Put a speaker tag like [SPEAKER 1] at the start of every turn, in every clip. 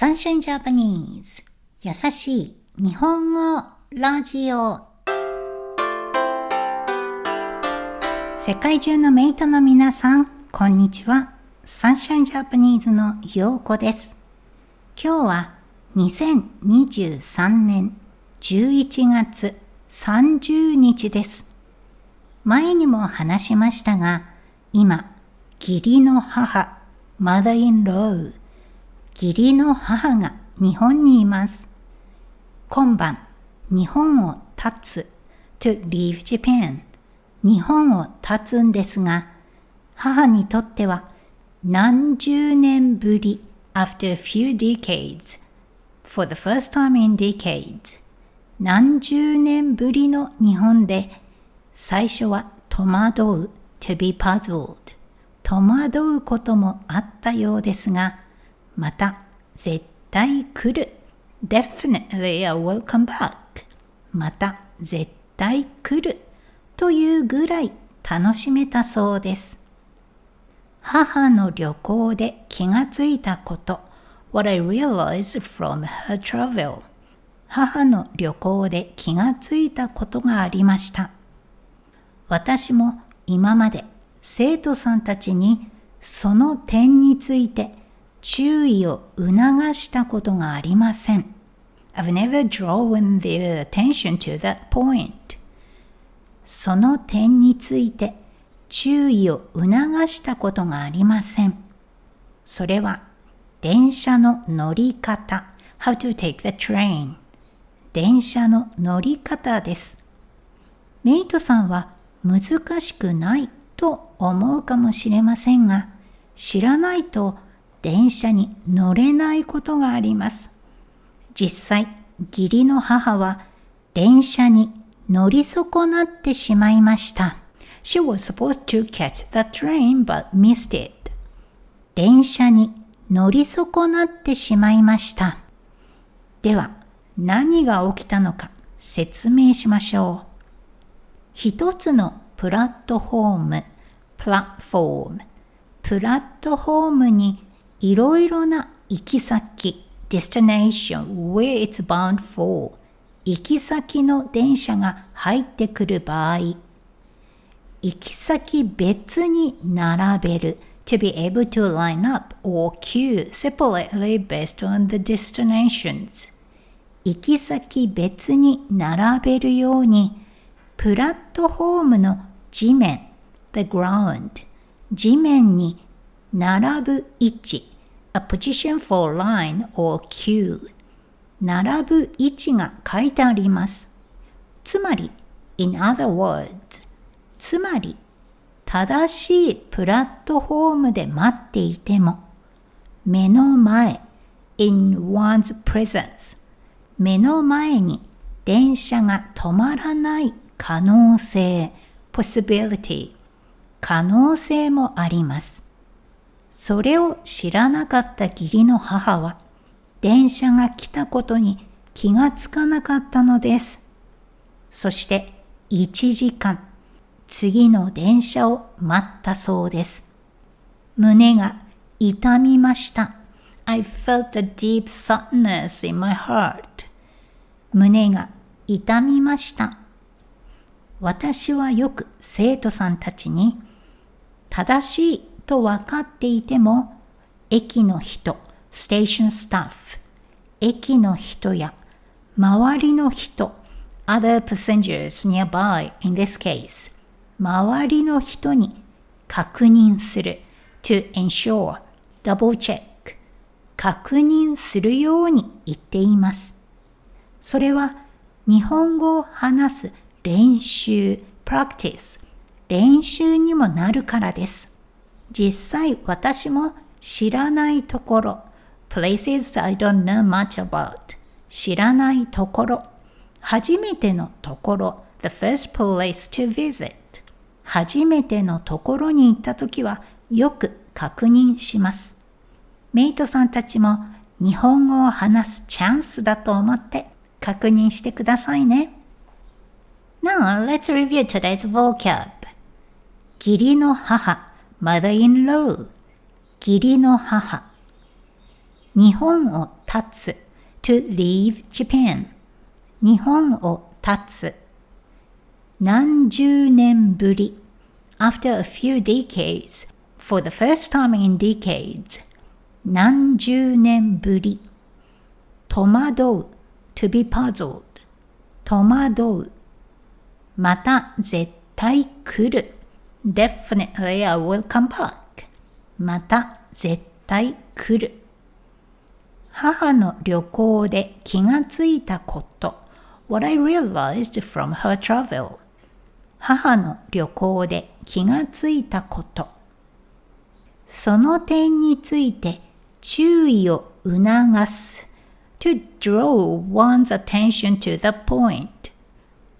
[SPEAKER 1] サンシャインジャパニーズ優しい日本語ラジオ世界中のメイトの皆さん、こんにちは。サンシャインジャパニーズのようこです。今日は2023年11月30日です。前にも話しましたが、今、義理の母、mother-in-law、義理の母が日本にいます。今晩、日本を立つ。To leave Japan 日本を立つんですが、母にとっては何十年ぶり。After a few decades for the first time in decades 何十年ぶりの日本で最初は戸惑う。To be puzzled 戸惑うこともあったようですがまた絶対来る。Definitely I will come back. また絶対来る。というぐらい楽しめたそうです。母の旅行で気がついたこと。What I realized from her travel. 母の旅行で気がついたことがありました。私も今まで生徒さんたちにその点について注意を促したことがありません。I've never drawn their attention to that point. その点について注意を促したことがありません。それは電車の乗り方 how to take the train 電車の乗り方です。メイトさんは難しくないと思うかもしれませんが知らないと電車に乗れないことがあります。実際、義理の母は電車に乗り損なってしまいました。She was supposed to catch the train but missed it. 電車に乗り損なってしまいました。では、何が起きたのか説明しましょう。一つのプラットフォーム、プラットフォーム、プラットフォームにいろいろな行き先、destination, where it's bound for 行き先の電車が入ってくる場合、行き先別に並べる to be able to line up or queue separately based on the destinations 行き先別に並べるようにプラットフォームの地面 the ground 地面に並ぶ位置。A position for line or queue. 並ぶ位置が書いてあります。つまり、in other words つまり、正しいプラットフォームで待っていても、目の前 in one's presence 目の前に電車が止まらない可能性 possibility 可能性もあります。それを知らなかった義理の母は、電車が来たことに気がつかなかったのです。そして1時間、次の電車を待ったそうです。胸が痛みました。I felt a deep sadness in my heart. 胸が痛みました。私はよく生徒さんたちに正しいと分かっていても駅の人、ステーションスタッフ、駅の人や周りの人、other passengers nearby in this case 周りの人に確認する to ensure, double check 確認するように言っています。それは日本語を話す練習 practice 練習にもなるからです。実際私も知らないところ places I don't know much about 知らないところ初めてのところ the first place to visit 初めてのところに行った時はよく確認します。メイトさんたちも日本語を話すチャンスだと思って確認してくださいね。Now let's review today's vocab. 義理の母 mother-in-law 義理の母日本を立つ to leave Japan 日本を立つ何十年ぶり after a few decades for the first time in decades 何十年ぶり戸惑う to be puzzled 戸惑うまた絶対来る definitely I will come back また絶対来る母の旅行で気がついたこと what I realized from her travel 母の旅行で気がついたことその点について注意を促す to draw one's attention to the point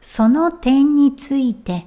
[SPEAKER 1] その点について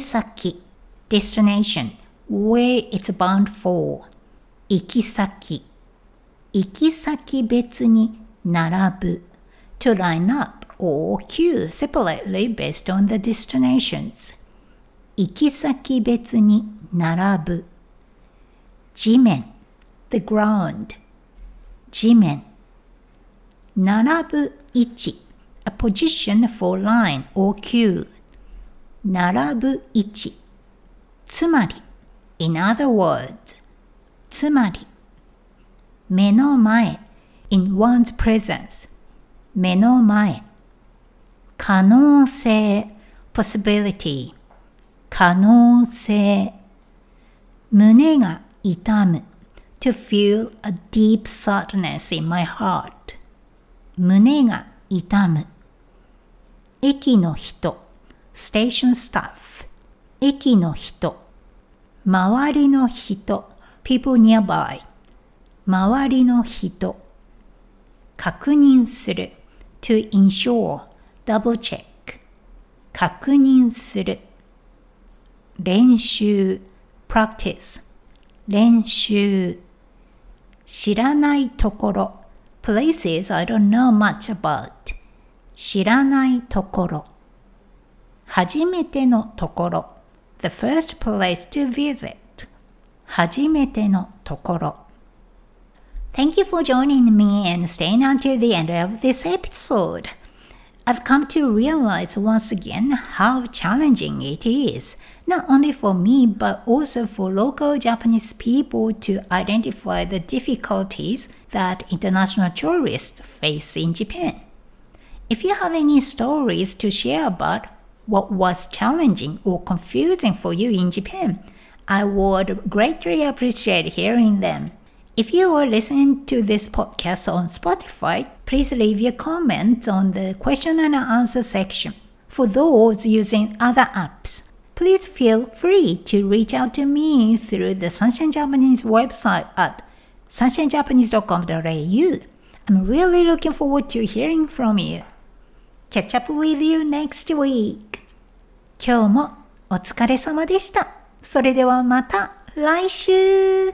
[SPEAKER 1] 先 destination where it's bound for 行き先行き先別に並ぶ to line up or queue separately based on the destinations 行き先別に並ぶ地面 the ground 地面並ぶ位置 a position for line or queue 並ぶ位置つまり in other words つまり目の前 in one's presence 目の前可能性 possibility 可能性胸が痛む to feel a deep sadness in my heart 胸が痛む駅の人 station staff 駅の人周りの人 people nearby 周りの人確認する to ensure double check 確認する練習 practice 練習知らないところ places I don't know much about 知らないところ初めてのところ the first place to visit 初めてのところ Thank you for joining me and staying until the end of this episode. I've come to realize once again how challenging it is, not only for me but also for local Japanese people to identify the difficulties that international tourists face in Japan. If you have any stories to share about what was challenging or confusing for you in Japan, I would greatly appreciate hearing them. If you are listening to this podcast on Spotify, please leave your comments on the question and answer section. For those using other apps, please feel free to reach out to me through the Sunshine Japanese website at sunshinejapanese.com.au. I'm really looking forward to hearing from you. Catch up with you next week. 今日もお疲れ様でした。それではまた来週